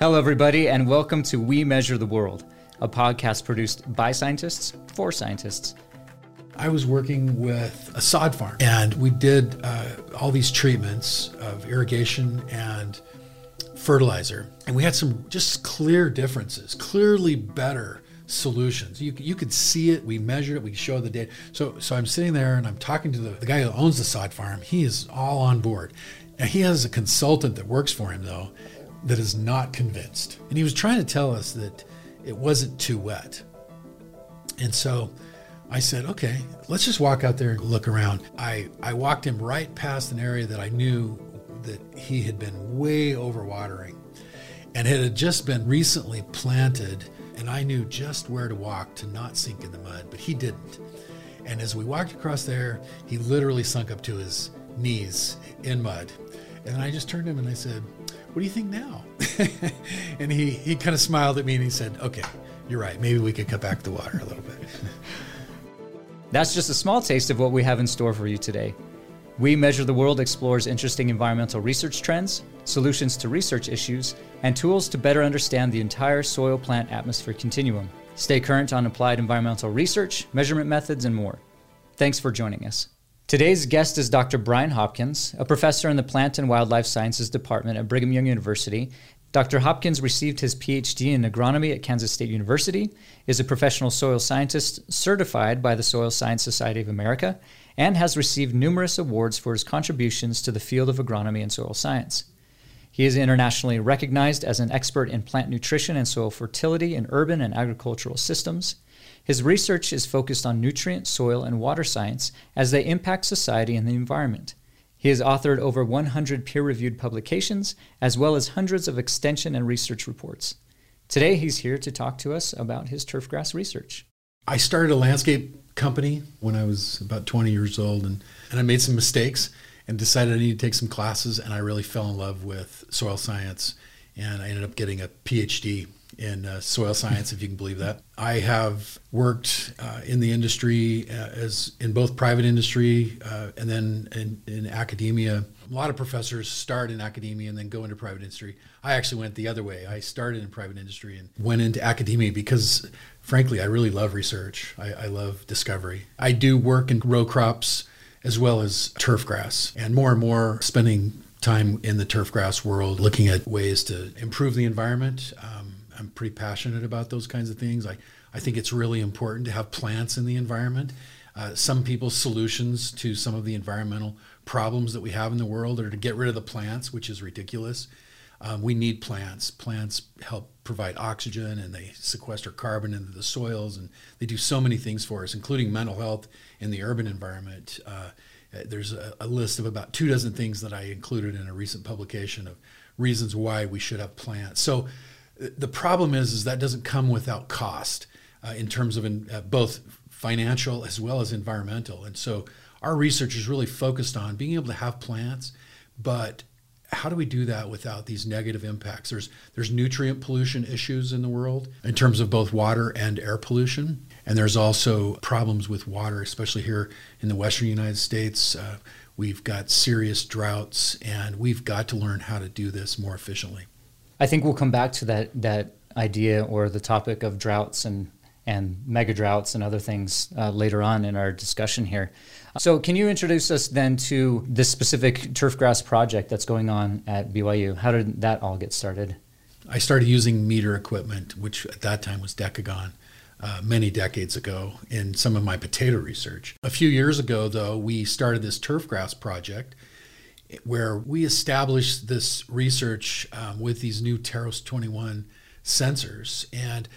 Hello, everybody, and welcome to We Measure the World, a podcast produced by scientists for scientists. I was working with a sod farm, and we did uh, all these treatments of irrigation and fertilizer, and we had some just clear differences, clearly better solutions. You, you could see it. We measured it. We showed the data. So so I'm sitting there and I'm talking to the, the guy who owns the sod farm. He is all on board. And he has a consultant that works for him though that is not convinced. And he was trying to tell us that it wasn't too wet. And so I said, okay, let's just walk out there and look around. I, I walked him right past an area that I knew that he had been way overwatering. And it had just been recently planted, and I knew just where to walk to not sink in the mud, but he didn't. And as we walked across there, he literally sunk up to his knees in mud. And I just turned to him and I said, What do you think now? and he, he kind of smiled at me and he said, Okay, you're right. Maybe we could cut back the water a little bit. That's just a small taste of what we have in store for you today. We Measure the World explores interesting environmental research trends, solutions to research issues, and tools to better understand the entire soil plant atmosphere continuum. Stay current on applied environmental research, measurement methods, and more. Thanks for joining us. Today's guest is Dr. Brian Hopkins, a professor in the Plant and Wildlife Sciences Department at Brigham Young University. Dr. Hopkins received his PhD in agronomy at Kansas State University, is a professional soil scientist certified by the Soil Science Society of America, and has received numerous awards for his contributions to the field of agronomy and soil science. He is internationally recognized as an expert in plant nutrition and soil fertility in urban and agricultural systems. His research is focused on nutrient, soil, and water science as they impact society and the environment. He has authored over 100 peer reviewed publications, as well as hundreds of extension and research reports. Today, he's here to talk to us about his turfgrass research. I started a landscape company when I was about 20 years old, and, and I made some mistakes and decided I needed to take some classes, and I really fell in love with soil science, and I ended up getting a PhD in uh, soil science, if you can believe that. I have worked uh, in the industry uh, as in both private industry uh, and then in, in, academia. A lot of professors start in academia and then go into private industry. I actually went the other way. I started in private industry and went into academia because, frankly, I really love research. I, I love discovery. I do work in row crops as well as turf grass, and more and more spending time in the turf grass world looking at ways to improve the environment. Um, I'm pretty passionate about those kinds of things. I, I think it's really important to have plants in the environment. Uh, some people's solutions to some of the environmental problems that we have in the world are to get rid of the plants, which is ridiculous. Um, we need plants. Plants help provide oxygen and they sequester carbon into the soils, and they do so many things for us, including mental health in the urban environment. Uh, there's a, a, list of about two dozen things that I included in a recent publication of reasons why we should have plants. So the problem is, is that doesn't come without cost uh, in terms of in, uh, both financial as well as environmental. And so our research is really focused on being able to have plants, but how do we do that without these negative impacts? There's there's nutrient pollution issues in the world in terms of both water and air pollution, and there's also problems with water, especially here in the western United States. Uh, we've got serious droughts, and we've got to learn how to do this more efficiently. I think we'll come back to that that idea or the topic of droughts and and mega droughts and other things uh, later on in our discussion here. So, can you introduce us then to this specific turfgrass project that's going on at BYU? How did that all get started? I started using meter equipment, which at that time was Decagon. Uh, many decades ago, in some of my potato research. A few years ago, though, we started this turfgrass project, where we established this research um, with these new Teros 21 sensors. And,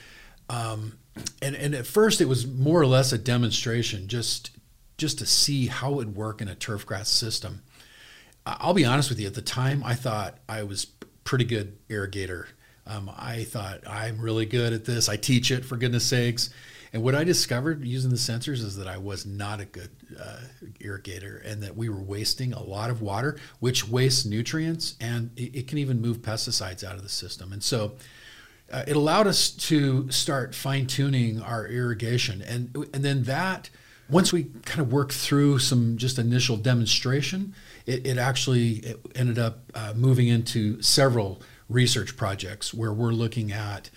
um, and, and at first, it was more or less a demonstration just, just to see how it would work in a turfgrass system. I'll be honest with you, at the time, I thought I was pretty good irrigator. Um, I thought I'm really good at this. I teach it for goodness sakes. And what I discovered using the sensors is that I was not a good uh, irrigator and that we were wasting a lot of water, which wastes nutrients and it, it can even move pesticides out of the system. And so uh, it allowed us to start fine tuning our irrigation. And, and then that, once we kind of worked through some just initial demonstration, it, it actually it ended up uh, moving into several research projects where we're looking at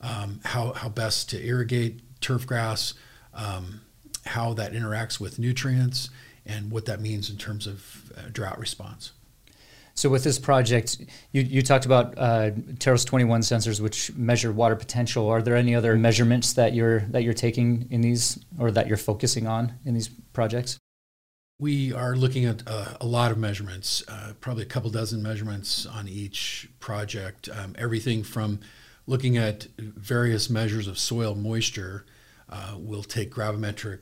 um, how, how best to irrigate turf grass, um, how that interacts with nutrients, and what that means in terms of uh, drought response. So with this project, you, you talked about uh, Teros 21 sensors, which measure water potential. Are there any other measurements that you're that you're taking in these, or that you're focusing on in these projects? We are looking at uh, a lot of measurements, uh, probably a couple dozen measurements on each project. Um, everything from looking at various measures of soil moisture. Uh, we'll take gravimetric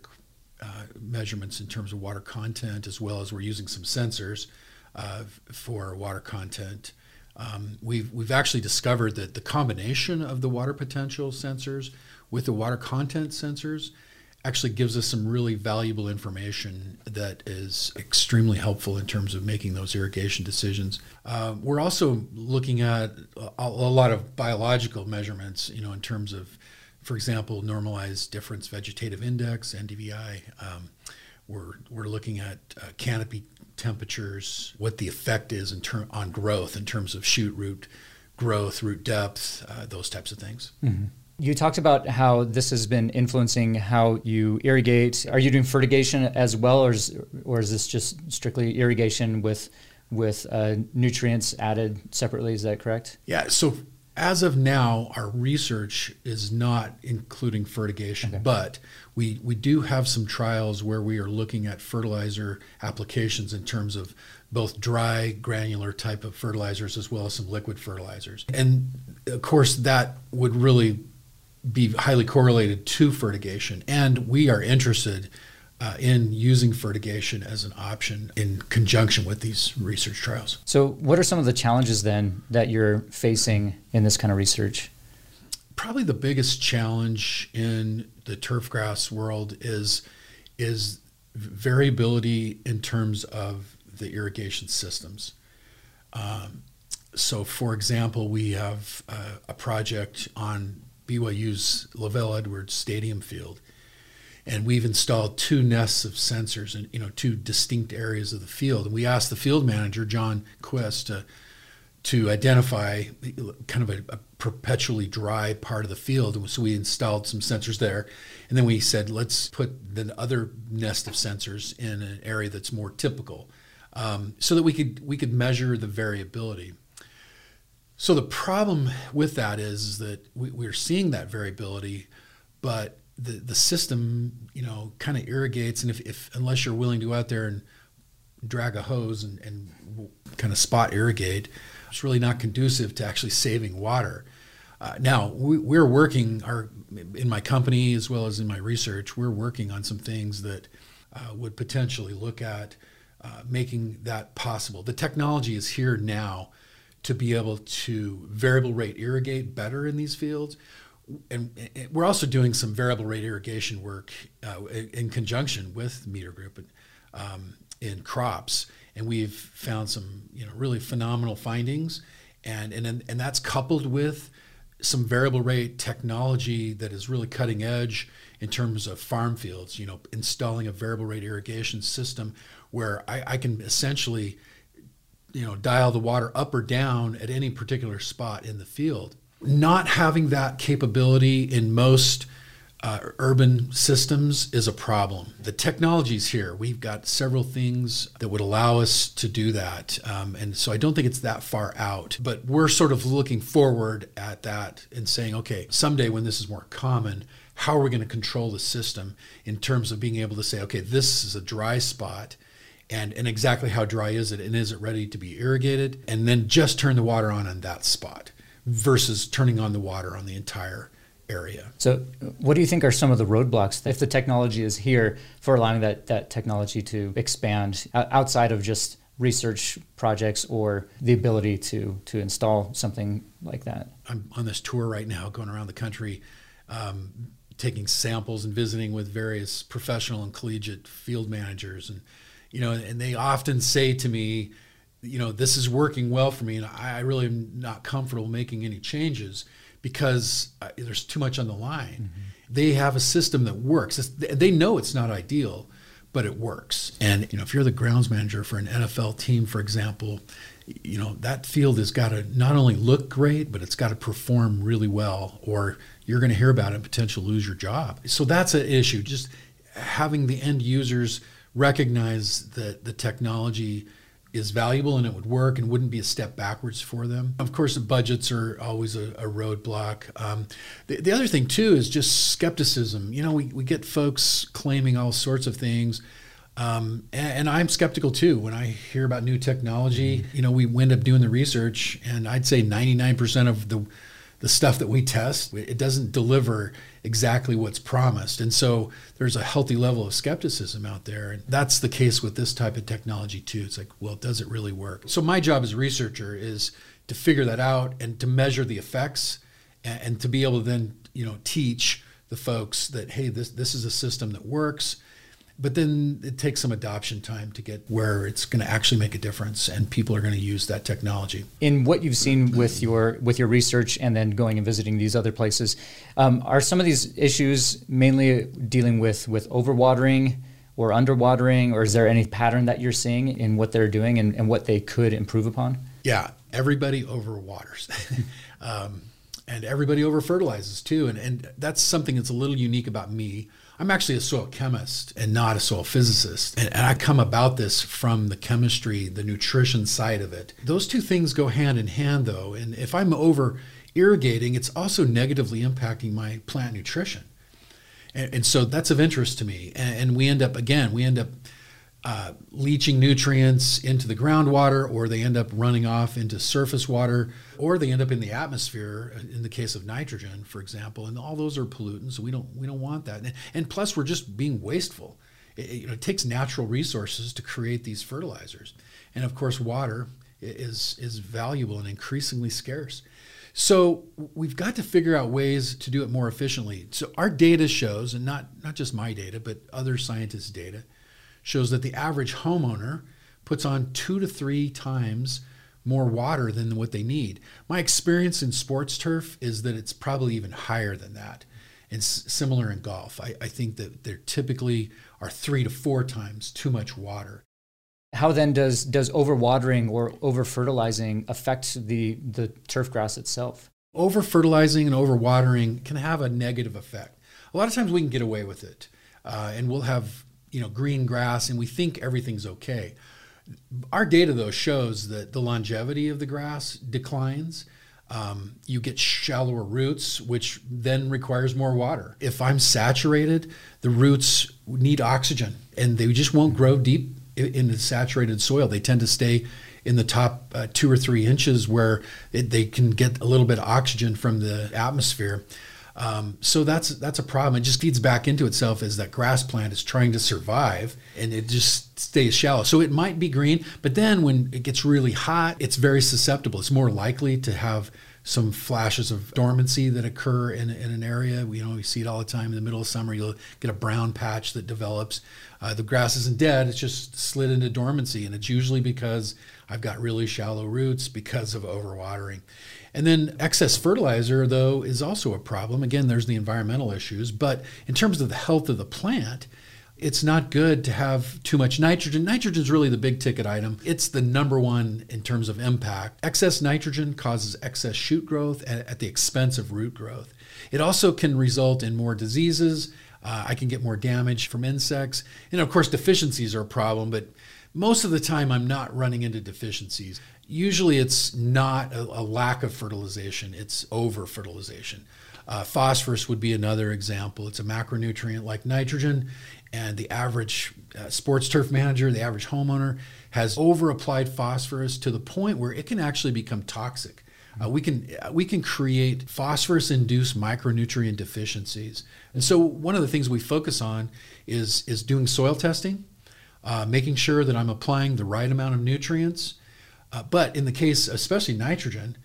uh, measurements in terms of water content, as well as we're using some sensors uh, for water content. Um, we've, we've actually discovered that the combination of the water potential sensors with the water content sensors actually gives us some really valuable information that is extremely helpful in terms of making those irrigation decisions. Uh, we're also looking at a, a, lot of biological measurements, you know, in terms of, for example, normalized difference vegetative index, NDVI. Um, we're, we're looking at uh, canopy temperatures, what the effect is in term, on growth in terms of shoot root growth, root depth, uh, those types of things. Mm-hmm. You talked about how this has been influencing how you irrigate. Are you doing fertigation as well, or is, or is this just strictly irrigation with with uh, nutrients added separately? Is that correct? Yeah. So as of now, our research is not including fertigation, okay. but we, we do have some trials where we are looking at fertilizer applications in terms of both dry, granular type of fertilizers as well as some liquid fertilizers. And of course, that would really be highly correlated to fertigation. And we are interested uh, in using fertigation as an option in conjunction with these research trials. So, what are some of the challenges then that you're facing in this kind of research? Probably the biggest challenge in the turfgrass world is is variability in terms of the irrigation systems. Um, so, for example, we have uh, a project on BYU's LaVell Edwards Stadium field. And we've installed two nests of sensors in you know two distinct areas of the field. And we asked the field manager John Quest, to to identify kind of a, a, perpetually dry part of the field. So we installed some sensors there. And then we said, let's put the other nest of sensors in an area that's more typical um, so that we could, we could measure the variability. So the problem with that is that we, we're seeing that variability, but the, the system, you know, kind of irrigates. And if, if, unless you're willing to go out there and drag a hose and, and kind of spot irrigate, it's really not conducive to actually saving water. Uh, now we, are working our in my company as well as in my research. We're working on some things that uh, would potentially look at uh, making that possible. The technology is here now to be able to variable rate irrigate better in these fields. And, we're also doing some variable rate irrigation work uh, in conjunction with Meter Group um, in crops, and we've found some you know really phenomenal findings, and and and that's coupled with some variable rate technology that is really cutting edge in terms of farm fields. You know, installing a variable rate irrigation system where I, I can essentially you know dial the water up or down at any particular spot in the field not having that capability in most uh, urban systems is a problem. The technology's here. We've got several things that would allow us to do that. Um, and so I don't think it's that far out. But we're sort of looking forward at that and saying, okay, someday when this is more common, how are we going to control the system in terms of being able to say, okay, this is a dry spot and, and exactly how dry is it and is it ready to be irrigated and then just turn the water on on that spot versus turning on the water on the entire area. So, what do you think are some of the roadblocks if the technology is here for allowing that that technology to expand outside of just research projects or the ability to to install something like that? I'm on this tour right now, going around the country. Um, taking samples and visiting with various professional and collegiate field managers and you know, and they often say to me, you know, this is working well for me, and I really am not comfortable making any changes because uh, there's too much on the line. Mm-hmm. They have a system that works. It's, they know it's not ideal, but it works. And you know, if you're the grounds manager for an NFL team, for example, you know that field has got to not only look great, but it's got to perform really well, or you're going to hear about it and potentially lose your job. So that's an issue. Just having the end users recognize that the technology is valuable and it would work and wouldn't be a step backwards for them. Of course, the budgets are always a, a roadblock. Um, the, the, other thing, too, is just skepticism. You know, we, we get folks claiming all sorts of things. Um, and, and, I'm skeptical too when I hear about new technology. You know, we end up doing the research, and I'd say 99% of the the stuff that we test, it doesn't deliver exactly what's promised. And so there's a healthy level of skepticism out there. And that's the case with this type of technology too. It's like, well, does it really work? So my job as a researcher is to figure that out and to measure the effects and, and to be able to then, you know, teach the folks that, hey, this, this is a system that works but then it takes some adoption time to get where it's going to actually make a difference and people are going to use that technology. In what you've seen with your with your research and then going and visiting these other places um, are some of these issues mainly dealing with with overwatering or underwatering or is there any pattern that you're seeing in what they're doing and, and what they could improve upon? Yeah everybody overwaters. Um, and everybody over fertilizes too and, and that's something that's a little unique about me I'm actually a soil chemist and not a soil physicist. And, and, I come about this from the chemistry, the nutrition side of it. Those two things go hand in hand, though. And if I'm over irrigating, it's also negatively impacting my plant nutrition. And, and so that's of interest to me. And, and we end up, again, we end up uh, leaching nutrients into the groundwater, or they end up running off into surface water, or they end up in the atmosphere. Uh, in the case of nitrogen, for example, and all those are pollutants. We don't we don't want that. And, and plus, we're just being wasteful. It, you know, it takes natural resources to create these fertilizers, and of course, water is is valuable and increasingly scarce. So we've got to figure out ways to do it more efficiently. So our data shows, and not not just my data, but other scientists' data shows that the average homeowner puts on two to three times more water than what they need. My experience in sports turf is that it's probably even higher than that. And similar in golf. I, I think that there typically are three to four times too much water. How then does does overwatering or over fertilizing affect the the turf grass itself? Over fertilizing and overwatering can have a negative effect. A lot of times we can get away with it, uh, and we'll have you know green grass and we think everything's okay. Our data though shows that the longevity of the grass declines. Um, you get shallower roots which then requires more water. If i'm saturated the roots need oxygen and they just won't grow deep in the saturated soil. They tend to stay in the top uh, two or three inches where it, they can get a little bit of oxygen from the atmosphere um, so that's that's a problem. It just feeds back into itself as that grass plant is trying to survive, and it just stays shallow. So it might be green, but then when it gets really hot, it's very susceptible. It's more likely to have some flashes of dormancy that occur in, in an area. You know, we see it all the time in the middle of summer. You'll get a brown patch that develops. Uh, the grass isn't dead; it's just slid into dormancy, and it's usually because I've got really shallow roots because of overwatering. And then excess fertilizer, though, is also a problem. Again, there's the environmental issues, but in terms of the health of the plant, it's not good to have too much nitrogen. Nitrogen is really the big ticket item. It's the number one in terms of impact. Excess nitrogen causes excess shoot growth at, the expense of root growth. It also can result in more diseases. Uh, I can get more damage from insects. And of course, deficiencies are a problem, but most of the time I'm not running into deficiencies. Usually it's not a, a lack of fertilization, it's over fertilization. Uh, phosphorus would be another example. It's a macronutrient like nitrogen, and the average uh, sports turf manager, the average homeowner, has over applied phosphorus to the point where it can actually become toxic. Uh, we can uh, we can create phosphorus induced micronutrient deficiencies, and so one of the things we focus on is is doing soil testing, uh, making sure that I'm applying the right amount of nutrients, uh, but in the case, especially nitrogen,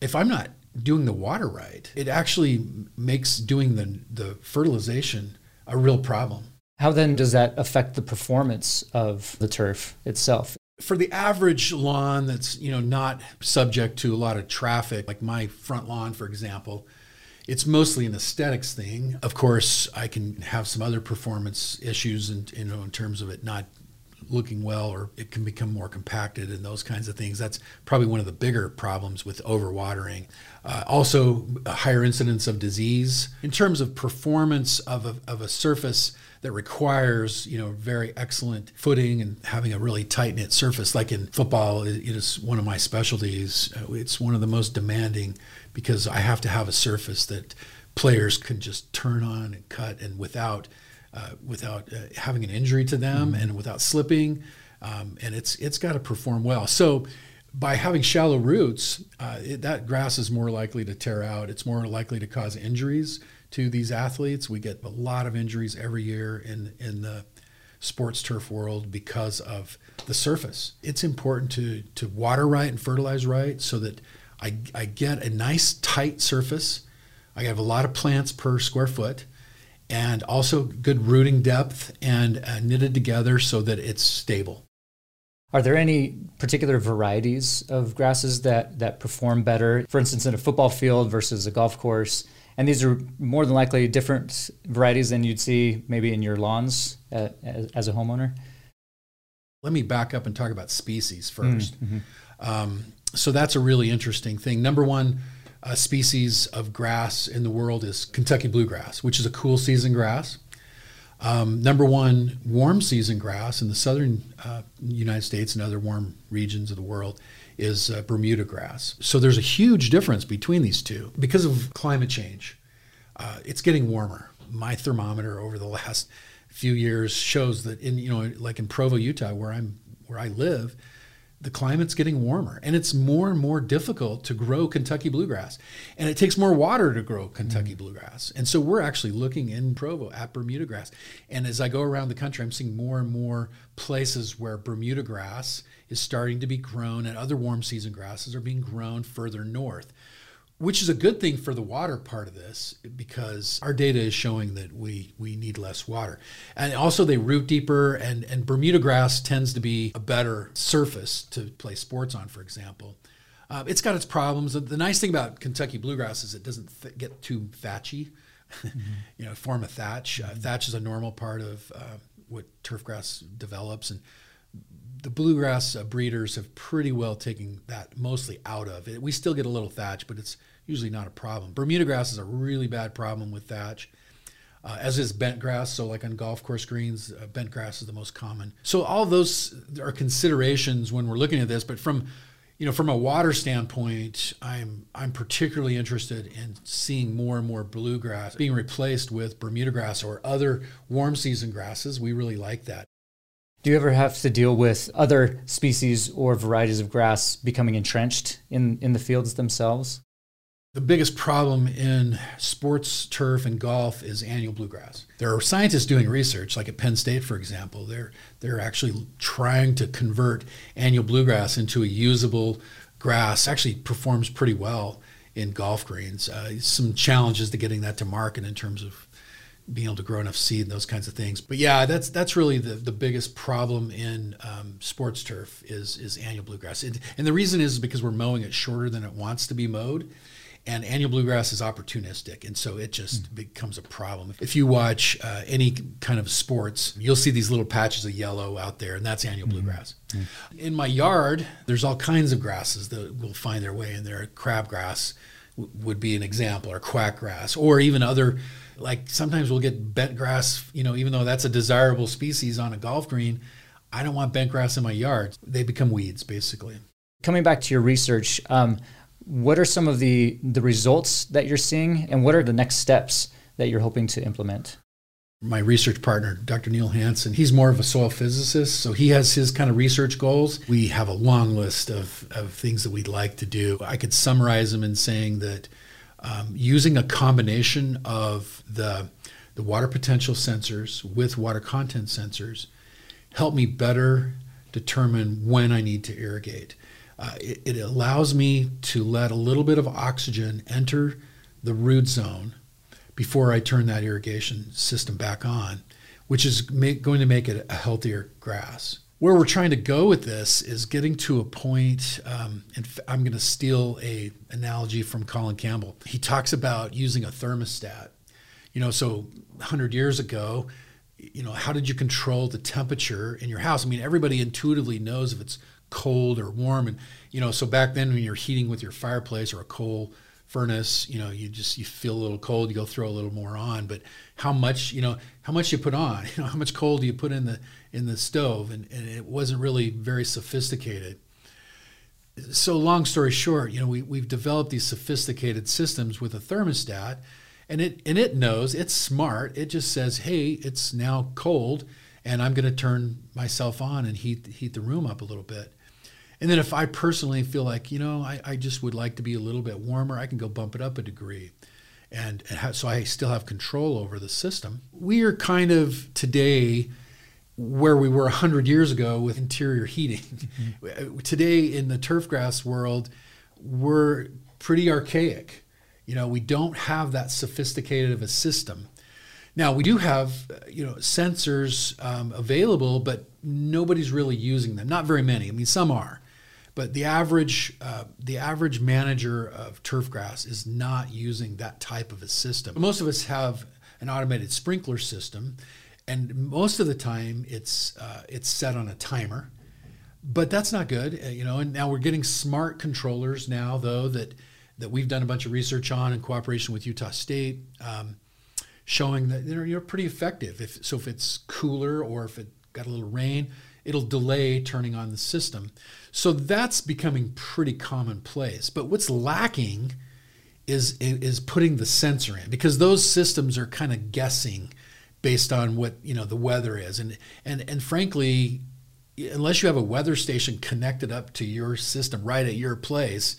if I'm not doing the water right, it actually makes doing the, the fertilization a real problem. How then does that affect the performance of the turf itself? For the average lawn that's you know not subject to a lot of traffic, like my front lawn, for example, it's mostly an aesthetics thing. Of course, I can have some other performance issues, in, you know, in terms of it not looking well or it can become more compacted and those kinds of things. That's probably one of the bigger problems with overwatering. Uh, also, a higher incidence of disease. In terms of performance of a, of a surface that requires, you know, very excellent footing and having a really tight knit surface, like in football, it is one of my specialties. Uh, it's one of the most demanding because I have to have a surface that players can just turn on and cut and without uh, without uh, having an injury to them mm-hmm. and without slipping. Um, and it's it's got to perform well. So by having shallow roots, uh, it, that grass is more likely to tear out. It's more likely to cause injuries to these athletes. We get a lot of injuries every year in in the sports turf world because of the surface. It's important to to water right and fertilize right so that I, I get a nice tight surface. I have a lot of plants per square foot and also good rooting depth and uh, knitted together so that it's stable. Are there any particular varieties of grasses that, that perform better, for instance, in a football field versus a golf course? And these are more than likely different varieties than you'd see maybe in your lawns uh, as, as, a homeowner? Let me back up and talk about species 1st mm-hmm. Um, so that's a really interesting thing. Number one, a species of grass in the world is Kentucky bluegrass, which is a cool season grass. Um, number one warm season grass in the southern uh, United States and other warm regions of the world is uh, Bermuda grass. So there's a huge difference between these two because of climate change. Uh, it's getting warmer. My thermometer over the last few years shows that in you know like in Provo, Utah, where I'm where I live, the climate's getting warmer and it's more and more difficult to grow Kentucky bluegrass. And it takes more water to grow Kentucky mm. bluegrass. And so we're actually looking in Provo at Bermuda grass. And as I go around the country, I'm seeing more and more places where Bermuda grass is starting to be grown and other warm season grasses are being grown further north which is a good thing for the water part of this because our data is showing that we we need less water. And also they root deeper and and bermuda grass tends to be a better surface to play sports on for example. Uh, it's got its problems. The nice thing about kentucky bluegrass is it doesn't th- get too thatchy. Mm-hmm. you know form a thatch. Uh, thatch is a normal part of uh, what turf grass develops. And the bluegrass uh, breeders have pretty well taken that mostly out of it. We still get a little thatch, but it's usually not a problem. Bermuda grass is a really bad problem with thatch, uh, as is bent grass. So, like on golf course greens, uh, bent grass is the most common. So, all those are considerations when we're looking at this. But from you know, from a water standpoint, I'm I'm particularly interested in seeing more and more bluegrass being replaced with Bermuda grass or other warm season grasses. We really like that. Do you ever have to deal with other species or varieties of grass becoming entrenched in, in the fields themselves? The biggest problem in sports, turf, and golf is annual bluegrass. There are scientists doing research, like at Penn State, for example. They're, they're actually trying to convert annual bluegrass into a usable grass. Actually, performs pretty well in golf greens. Uh, some challenges to getting that to market in terms of being able to grow enough seed and those kinds of things. But yeah, that's that's really the, the biggest problem in um, sports turf is is annual bluegrass, and, and the reason is because we're mowing it shorter than it wants to be mowed. And annual bluegrass is opportunistic, and so it just mm. becomes a problem. If you watch uh, any kind of sports, you'll see these little patches of yellow out there, and that's annual mm-hmm. bluegrass. Mm. In my yard, there's all kinds of grasses that will find their way in there. Crabgrass w- would be an example, or quackgrass, or even other like sometimes we'll get bent grass, you know, even though that's a desirable species on a golf green, I don't want bent grass in my yard. They become weeds, basically. Coming back to your research, um, what are some of the the results that you're seeing, and what are the next steps that you're hoping to implement? My research partner, Dr. Neil Hansen, he's more of a soil physicist, so he has his kind of research goals. We have a long list of, of things that we'd like to do. I could summarize them in saying that um, using a combination of the, the water potential sensors with water content sensors help me better determine when I need to irrigate. Uh, it, it, allows me to let a little bit of oxygen enter the root zone before I turn that irrigation system back on, which is make, going to make it a healthier grass where we're trying to go with this is getting to a point um, and i'm going to steal a analogy from colin campbell he talks about using a thermostat you know so 100 years ago you know, how did you control the temperature in your house? I mean, everybody intuitively knows if it's cold or warm, and you know, so back then when you're heating with your fireplace or a coal furnace, you know, you just you feel a little cold, you go throw a little more on. But how much, you know, how much you put on, you know, how much coal do you put in the in the stove, and, and it wasn't really very sophisticated. So long story short, you know, we we've developed these sophisticated systems with a thermostat and it and it knows it's smart. It just says, "Hey, it's now cold, and I'm going to turn myself on and heat heat the room up a little bit." And then if I personally feel like, you know, I, I just would like to be a little bit warmer, I can go bump it up a degree. And, and have, so I still have control over the system. We are kind of today where we were 100 years ago with interior heating. Mm-hmm. Today in the turf grass world, we're pretty archaic. You know, we don't have that sophisticated of a system. Now we do have, you know, sensors um, available, but nobody's really using them. Not very many. I mean, some are, but the average uh, the average manager of turf grass is not using that type of a system. Most of us have an automated sprinkler system, and most of the time it's uh, it's set on a timer. But that's not good, uh, you know. And now we're getting smart controllers now, though that that we've done a bunch of research on in cooperation with Utah State, um, showing that you are pretty effective. If so, if it's cooler or if it got a little rain, it'll delay turning on the system. So that's becoming pretty commonplace. But what's lacking is is putting the sensor in because those systems are kind of guessing based on what you know the weather is, and and and frankly, unless you have a weather station connected up to your system right at your place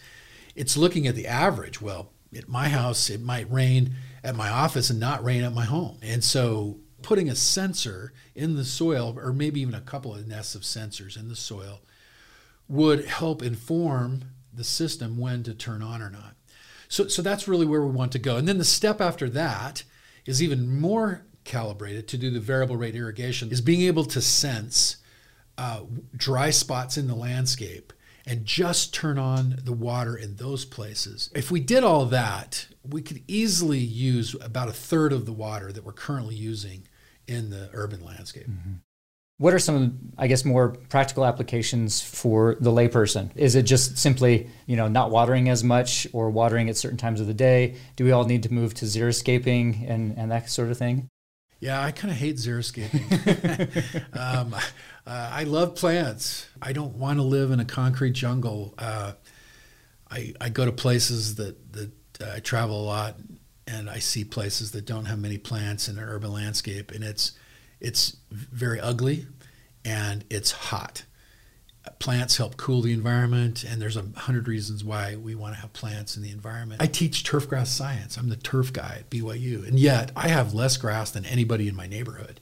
it's looking at the average. Well, at my house, it might rain at my office and not rain at my home. And so putting a sensor in the soil, or maybe even a couple of nests of sensors in the soil, would help inform the system when to turn on or not. So, so that's really where we want to go. And then the step after that is even more calibrated to do the variable rate irrigation, is being able to sense uh, dry spots in the landscape and just turn on the water in those places. If we did all that, we could easily use about a third of the water that we're currently using in the urban landscape. Mm-hmm. What are some, I guess, more practical applications for the layperson? Is it just simply, you know, not watering as much or watering at certain times of the day? Do we all need to move to xeriscaping and, and that sort of thing? Yeah, I kind of hate xeriscaping. um, uh, I love plants. I don't want to live in a concrete jungle. Uh, I, I go to places that, that uh, I travel a lot and I see places that don't have many plants in an urban landscape, and it's it's very ugly and it's hot plants help cool the environment and there's a hundred reasons why we want to have plants in the environment. I teach turf grass science. I'm the turf guy at byu and yet i have less grass than anybody in my neighborhood.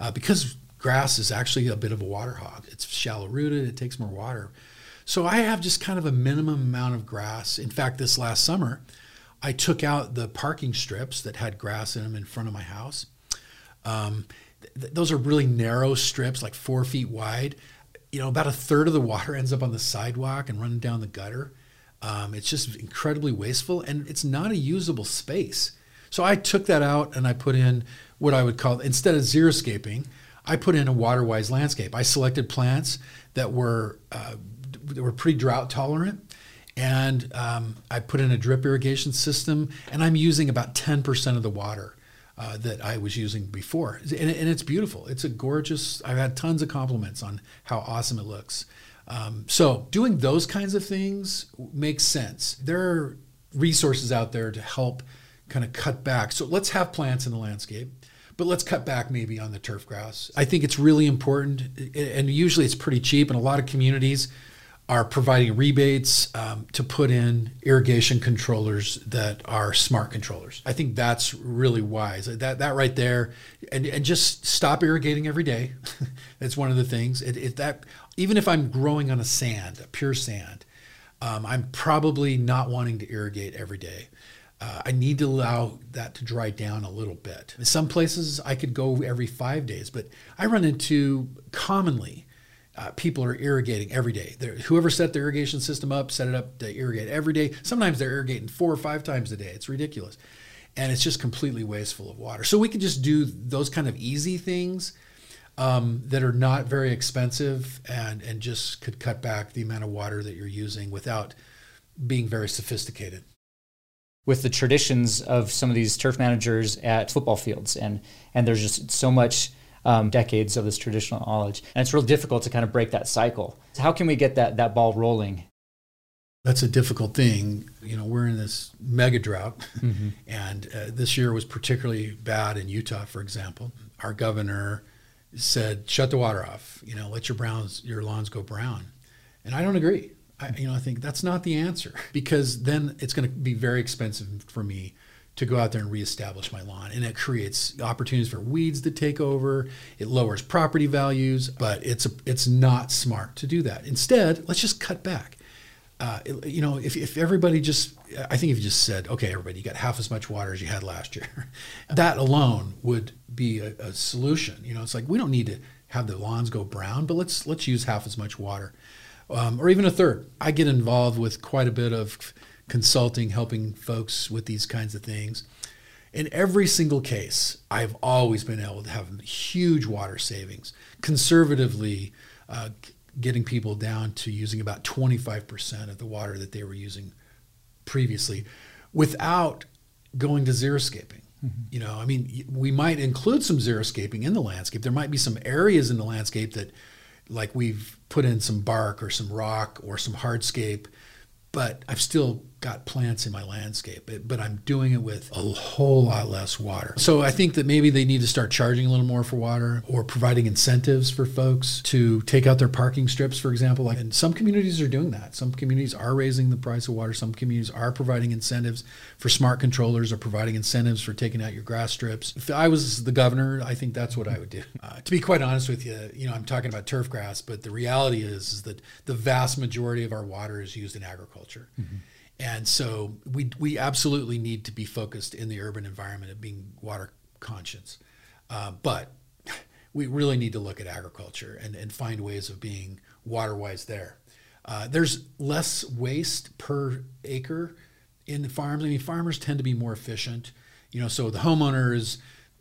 Uh, because grass is actually a bit of a water hog. It's shallow rooted it takes more water. So i have just kind of a minimum amount of grass. In fact this last summer i took out the parking strips that had grass in them in front of my house. Um, th- those are really narrow strips like four feet wide you know, about a third of the water ends up on the sidewalk and running down the gutter. Um, it's just incredibly wasteful and it's not a usable space. So I took that out and I put in what I would call, instead of xeriscaping, I put in a water-wise landscape. I selected plants that were uh, that were pretty drought tolerant, and um, I put in a drip irrigation system, and I'm using about 10% of the water uh, that I was using before. And, and, it's beautiful. It's a gorgeous, I've had tons of compliments on how awesome it looks. Um, so doing those kinds of things makes sense. There are resources out there to help kind of cut back. So let's have plants in the landscape, but let's cut back maybe on the turf grass. I think it's really important, and usually it's pretty cheap. In a lot of communities, are providing rebates um, to put in irrigation controllers that are smart controllers. I think that's really wise. That that right there, and, and just stop irrigating every day. that's one of the things. It, it, that even if I'm growing on a sand, a pure sand, um, I'm probably not wanting to irrigate every day. Uh, I need to allow that to dry down a little bit. In some places, I could go every five days, but I run into commonly uh, people are irrigating every day. Whoever set the irrigation system up set it up to irrigate every day. Sometimes they're irrigating four or five times a day. It's ridiculous. and it's just completely wasteful of water. So we could just do those kind of easy things um, that are not very expensive and and just could cut back the amount of water that you're using without being very sophisticated. With the traditions of some of these turf managers at football fields, and and there's just so much um, decades of this traditional knowledge, and it's real difficult to kind of break that cycle. How can we get that that ball rolling? That's a difficult thing. You know, we're in this mega drought, mm-hmm. and uh, this year was particularly bad in Utah, for example. Our governor said, "Shut the water off. You know, let your browns, your lawns go brown." And I don't agree. I, you know, I think that's not the answer because then it's going to be very expensive for me to go out there and reestablish my lawn, and it creates opportunities for weeds to take over. It lowers property values, but it's a, it's not smart to do that. Instead, let's just cut back. Uh, you know, if, if everybody just, I think if you just said, okay, everybody, you got half as much water as you had last year, that alone would be a, a, solution. You know, it's like we don't need to have the lawns go brown, but let's let's use half as much water, um, or even a third. I get involved with quite a bit of consulting, helping folks with these kinds of things. In every single case, I've always been able to have huge water savings. Conservatively, uh, getting people down to using about 25% of the water that they were using previously without going to xeriscaping. Mm-hmm. You know, I mean, we might include some xeriscaping in the landscape. There might be some areas in the landscape that, like, we've put in some bark or some rock or some hardscape, but I've still got plants in my landscape, but I'm doing it with a whole lot less water. So I think that maybe they need to start charging a little more for water or providing incentives for folks to take out their parking strips, for example. Like, and some communities are doing that. Some communities are raising the price of water. Some communities are providing incentives for smart controllers or providing incentives for taking out your grass strips. If I was the governor, I think that's what I would do. Uh, to be quite honest with you, you know, I'm talking about turf grass, but the reality is, is that the vast majority of our water is used in agriculture. Mm-hmm. And so we, we absolutely need to be focused in the urban environment of being water conscious. Uh, but we really need to look at agriculture and, and find ways of being water wise there. Uh, there's less waste per acre in the farms. I mean, farmers tend to be more efficient. You know, so the homeowner is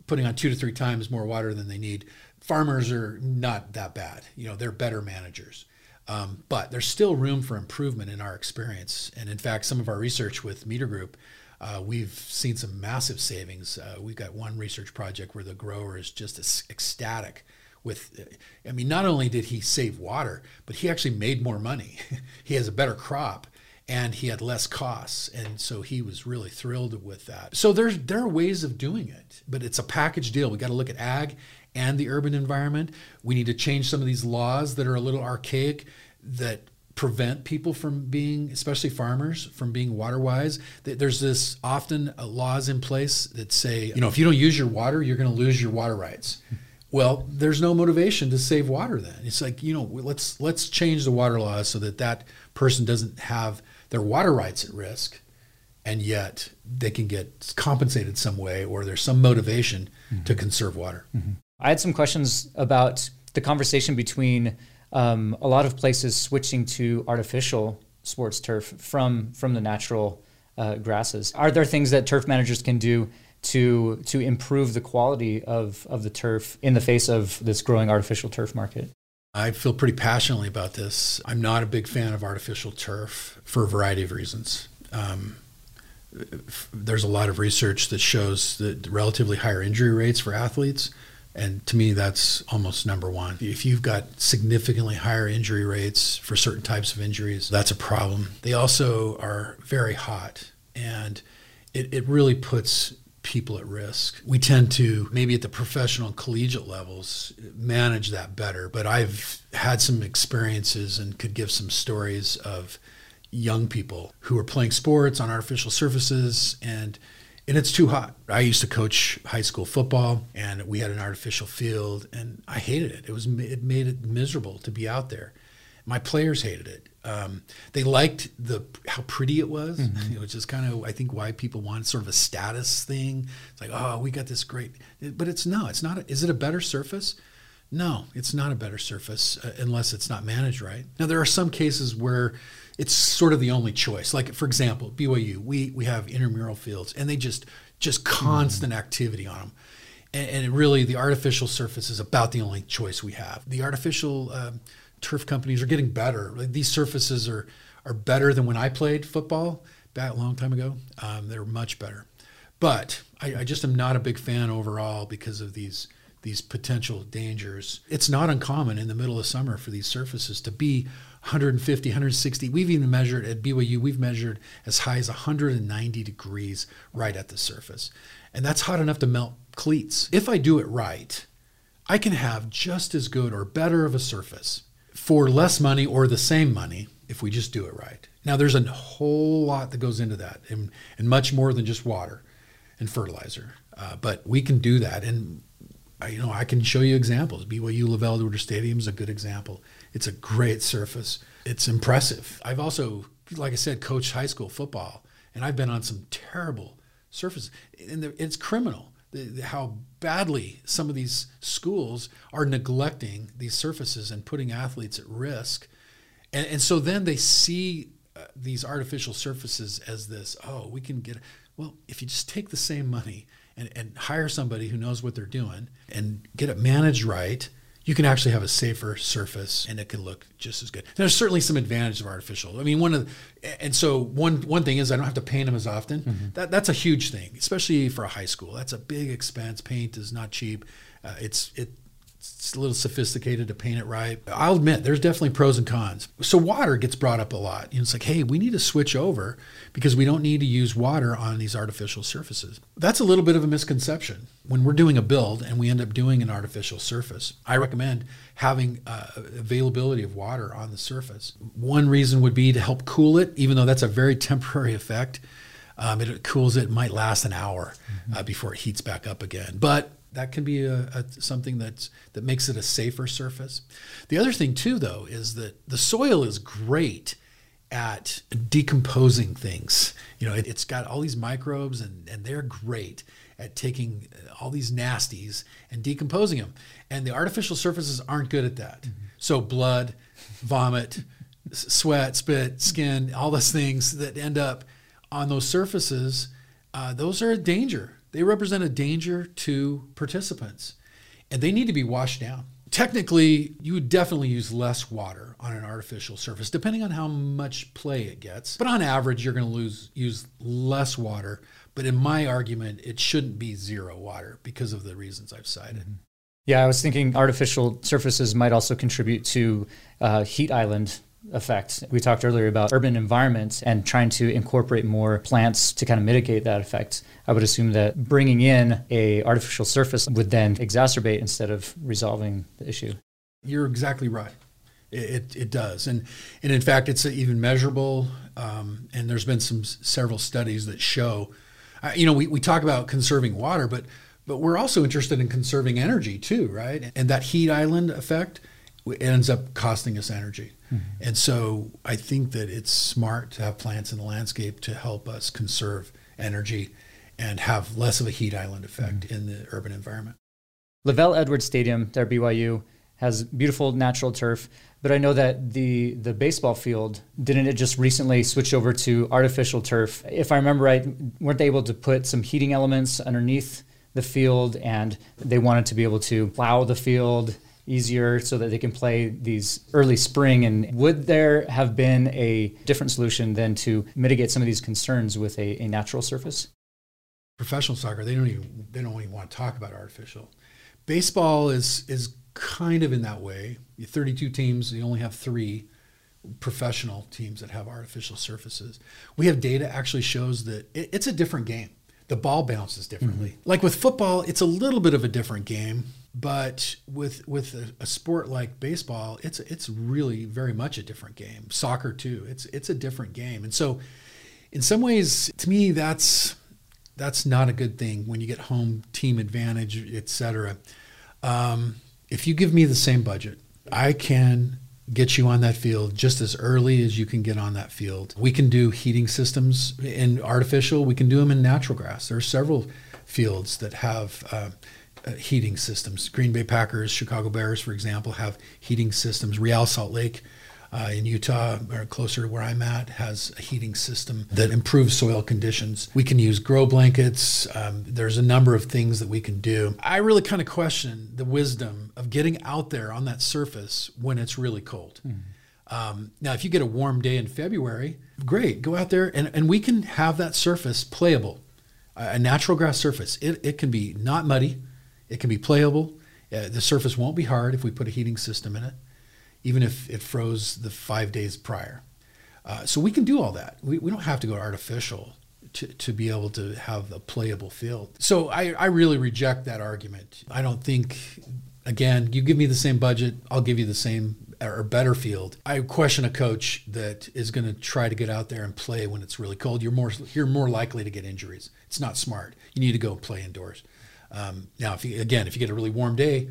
putting on two to three times more water than they need. Farmers are not that bad. You know, they're better managers. Um, but there's still room for improvement in our experience. And in fact, some of our research with Meter Group, uh, we've seen some massive savings. Uh, we've got one research project where the grower is just ecstatic with uh, i mean not only did he save water but he actually made more money he has a better crop and he had less costs and so he was really thrilled with that so there's there are ways of doing it but it's a package deal we got to look at ag and the urban environment. We need to change some of these laws that are a little archaic that prevent people from being, especially farmers, from being water wise. There's this often uh, laws in place that say, you know, if you don't use your water, you're going to lose your water rights. Well, there's no motivation to save water then. It's like, you know, let's let's change the water laws so that that person doesn't have their water rights at risk and yet they can get compensated some way or there's some motivation mm-hmm. to conserve water. Mm-hmm. I had some questions about the conversation between um, a lot of places switching to artificial sports turf from from the natural uh, grasses. Are there things that turf managers can do to to improve the quality of of the turf in the face of this growing artificial turf market? I feel pretty passionately about this. I'm not a big fan of artificial turf for a variety of reasons. Um, there's a lot of research that shows that relatively higher injury rates for athletes and to me, that's almost number one. If you've got significantly higher injury rates for certain types of injuries, that's a problem. They also are very hot, and it, it really puts people at risk. We tend to, maybe at the professional and collegiate levels, manage that better. But I've had some experiences and could give some stories of young people who are playing sports on artificial surfaces and and it's too hot. I used to coach high school football, and we had an artificial field, and I hated it. It was it made it miserable to be out there. My players hated it. Um, they liked the how pretty it was, mm-hmm. which is kind of I think why people want sort of a status thing. It's like, oh, we got this great, but it's no, it's not. A, is it a better surface? No, it's not a better surface uh, unless it's not managed right. Now there are some cases where it's sort of the only choice. Like for example, BYU, we we have intramural fields, and they just just constant mm. activity on them. And, and, really, the artificial surface is about the only choice we have. The artificial um, turf companies are getting better. Like these surfaces are are better than when I played football back a long time ago. Um, they're much better, but I, I just am not a big fan overall because of these these potential dangers. It's not uncommon in the middle of summer for these surfaces to be 150, 160. We've even measured at BYU, we've measured as high as 190 degrees right at the surface. And that's hot enough to melt cleats. If I do it right, I can have just as good or better of a surface for less money or the same money if we just do it right. Now, there's a whole lot that goes into that, and, and much more than just water and fertilizer. Uh, but we can do that, and you know I can show you examples. BYU LaVell Edwards Stadium is a good example. It's a great surface. It's impressive. I've also, like I said, coached high school football, and I've been on some terrible surfaces, and it's criminal how badly some of these schools are neglecting these surfaces and putting athletes at risk and, and so then they see uh, these artificial surfaces as this, oh, we can get, well, if you just take the same money and, and hire somebody who knows what they're doing and get it managed right, you can actually have a safer surface and it can look just as good. There's certainly some advantages of artificial. I mean, one of the, and so one one thing is I don't have to paint them as often. Mm-hmm. That that's a huge thing, especially for a high school. That's a big expense. Paint is not cheap. Uh, it's it it's a little sophisticated to paint it right. I'll admit there's definitely pros and cons. So water gets brought up a lot. You know, it's like, hey, we need to switch over because we don't need to use water on these artificial surfaces. That's a little bit of a misconception. When we're doing a build and we end up doing an artificial surface, I recommend having uh, availability of water on the surface. One reason would be to help cool it, even though that's a very temporary effect. Um, it cools it, it might last an hour mm-hmm. uh, before it heats back up again. But that can be a, a, something that's that makes it a safer surface. The other thing too, though, is that the soil is great at decomposing things. You know, it, has got all these microbes, and and they're great at taking all these nasties and decomposing them. And the artificial surfaces aren't good at that. Mm-hmm. So blood, vomit, sweat, spit, skin, all those things that end up on those surfaces, uh, those are a danger they represent a danger to participants and they need to be washed down. Technically, you would definitely use less water on an artificial surface, depending on how much play it gets. But on average, you're going to lose use less water. But in my argument, it shouldn't be zero water because of the reasons I've cited. Mm-hmm. Yeah, I was thinking artificial surfaces might also contribute to uh, heat island effect. We talked earlier about urban environments and trying to incorporate more plants to kind of mitigate that effect. I would assume that bringing in a artificial surface would then exacerbate instead of resolving the issue. You're exactly right. It, it, does, and and in fact, it's even measurable. Um, and there's been some several studies that show, uh, you know, we, we talk about conserving water, but but we're also interested in conserving energy too, right? And that heat island effect ends up costing us energy. Mm-hmm. And so I think that it's smart to have plants in the landscape to help us conserve energy and have less of a heat island effect mm-hmm. in the urban environment. LaVell Edwards Stadium, there BYU, has beautiful natural turf, but I know that the the baseball field didn't it just recently switch over to artificial turf? If I remember right, weren't they able to put some heating elements underneath the field, and they wanted to be able to plow the field easier so that they can play these early spring? And would there have been a different solution than to mitigate some of these concerns with a, a natural surface? Professional soccer they don't even they don't even want to talk about artificial. Baseball is is kind of in that way. 32 teams you only have three professional teams that have artificial surfaces. We have data actually shows that it, it's a different game. The ball bounces differently. Mm-hmm. like with football it's a little bit of a different game but with with a, a, sport like baseball, it's it's really very much a different game. Soccer too, it's it's a different game, and so in some ways, to me, that's that's not a good thing when you get home team advantage, etc. Um, if you give me the same budget, I can get you on that field just as early as you can get on that field. We can do heating systems in artificial. We can do them in natural grass. There are several fields that have. Uh, uh, heating systems. Green Bay Packers, Chicago Bears, for example, have heating systems. Real Salt Lake uh, in Utah, or closer to where I'm at, has a heating system that improves soil conditions. We can use grow blankets. Um, there's a number of things that we can do. I really kind of question the wisdom of getting out there on that surface when it's really cold. Mm. Um, now, if you get a warm day in February, great, go out there and, and we can have that surface playable, a natural grass surface. It, it can be not muddy, it can be playable. Uh, the surface won't be hard if we put a heating system in it even if it froze the five days prior. Uh, so we can do all that. We, we don't have to go artificial to, to be able to have a playable field. So I, I really reject that argument. I don't think, again, you give me the same budget, I'll give you the same or better field. I question a coach that is going to try to get out there and play when it's really cold. You're more you're more likely to get injuries. It's not smart. You need to go play indoors. Um, now, if you, again, if you get a really warm day,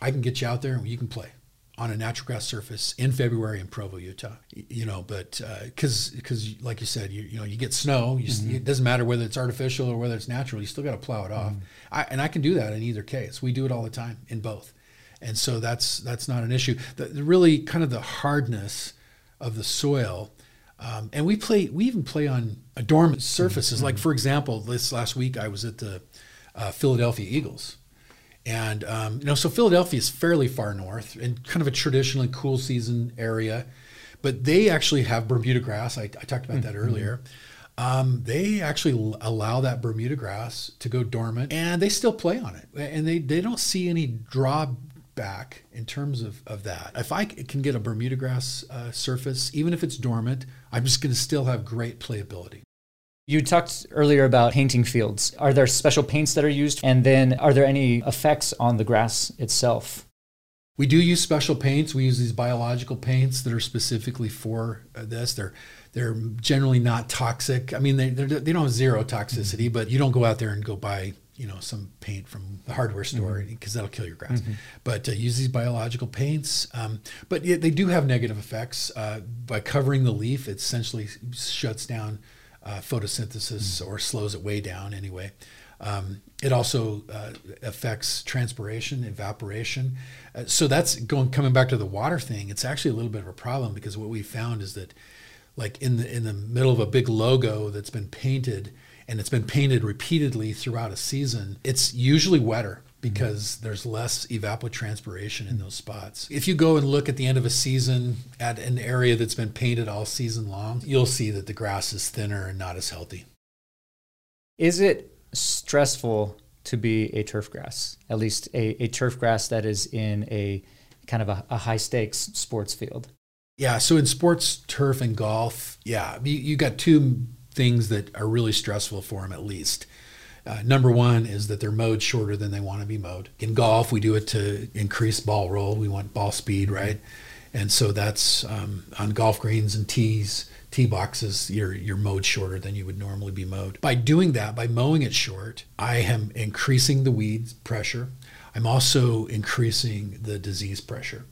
I can get you out there and you can play on a natural grass surface in February in Provo, Utah. You know, but because uh, because like you said, you you know you get snow. You, mm-hmm. It doesn't matter whether it's artificial or whether it's natural. You still got to plow it off. Mm-hmm. I, and I can do that in either case. We do it all the time in both, and so that's that's not an issue. The, the really kind of the hardness of the soil. Um, and we play. We even play on dormant surfaces. Mm-hmm. Like for example, this last week I was at the uh, Philadelphia Eagles, and um, you know, so Philadelphia is fairly far north and kind of a traditionally cool season area, but they actually have Bermuda grass. I, I talked about mm-hmm. that earlier. Um, they actually allow that Bermuda grass to go dormant, and they still play on it, and they they don't see any drawback in terms of, of that. If I can get a Bermuda grass uh, surface, even if it's dormant, I'm just going to still have great playability. You talked earlier about painting fields. Are there special paints that are used? And then are there any effects on the grass itself? We do use special paints. We use these biological paints that are specifically for uh, this. They're they're generally not toxic. I mean, they they don't have zero toxicity, mm-hmm. but you don't go out there and go buy you know some paint from the hardware store because mm-hmm. that'll kill your grass. Mm-hmm. But uh, use these biological paints. Um, but they do have negative effects uh, by covering the leaf. It essentially shuts down uh, photosynthesis mm. or slows it way down anyway. Um, it also uh, affects transpiration, evaporation. Uh, so that's going coming back to the water thing. It's actually a little bit of a problem because what we found is that, like in the in the middle of a big logo that's been painted and it's been painted repeatedly throughout a season, it's usually wetter because there's less evapotranspiration in those spots. If you go and look at the end of a season at an area that's been painted all season long, you'll see that the grass is thinner and not as healthy. Is it stressful to be a turf grass, at least a, a turf grass that is in a kind of a, a high stakes sports field? Yeah, so in sports, turf, and golf, yeah, you, you got two things that are really stressful for them at least. Uh, number one is that they're mowed shorter than they want to be mowed. In golf, we do it to increase ball roll. We want ball speed, right? And so that's um, on golf greens and tees, tee boxes. You're you're mowed shorter than you would normally be mowed. By doing that, by mowing it short, I am increasing the weed pressure. I'm also increasing the disease pressure.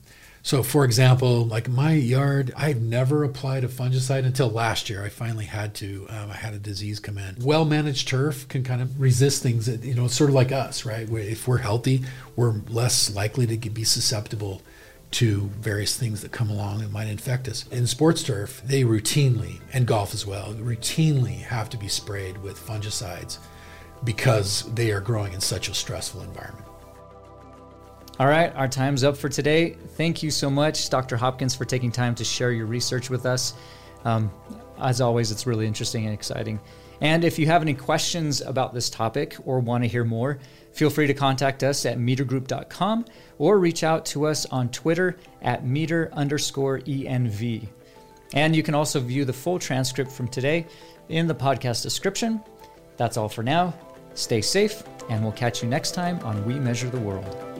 So, for example, like my yard, I had never applied a fungicide until last year. I finally had to. Um, I had a disease come in. Well managed turf can kind of resist things that, you know, it's sort of like us, right? If we're healthy, we're less likely to be susceptible to various things that come along and might infect us. In sports turf, they routinely, and golf as well, routinely have to be sprayed with fungicides because they are growing in such a stressful environment. All right, our time's up for today. Thank you so much, Dr. Hopkins, for taking time to share your research with us. Um, as always, it's really interesting and exciting. And if you have any questions about this topic or want to hear more, feel free to contact us at metergroup.com or reach out to us on Twitter at meter underscore ENV. And you can also view the full transcript from today in the podcast description. That's all for now. Stay safe, and we'll catch you next time on We Measure the World.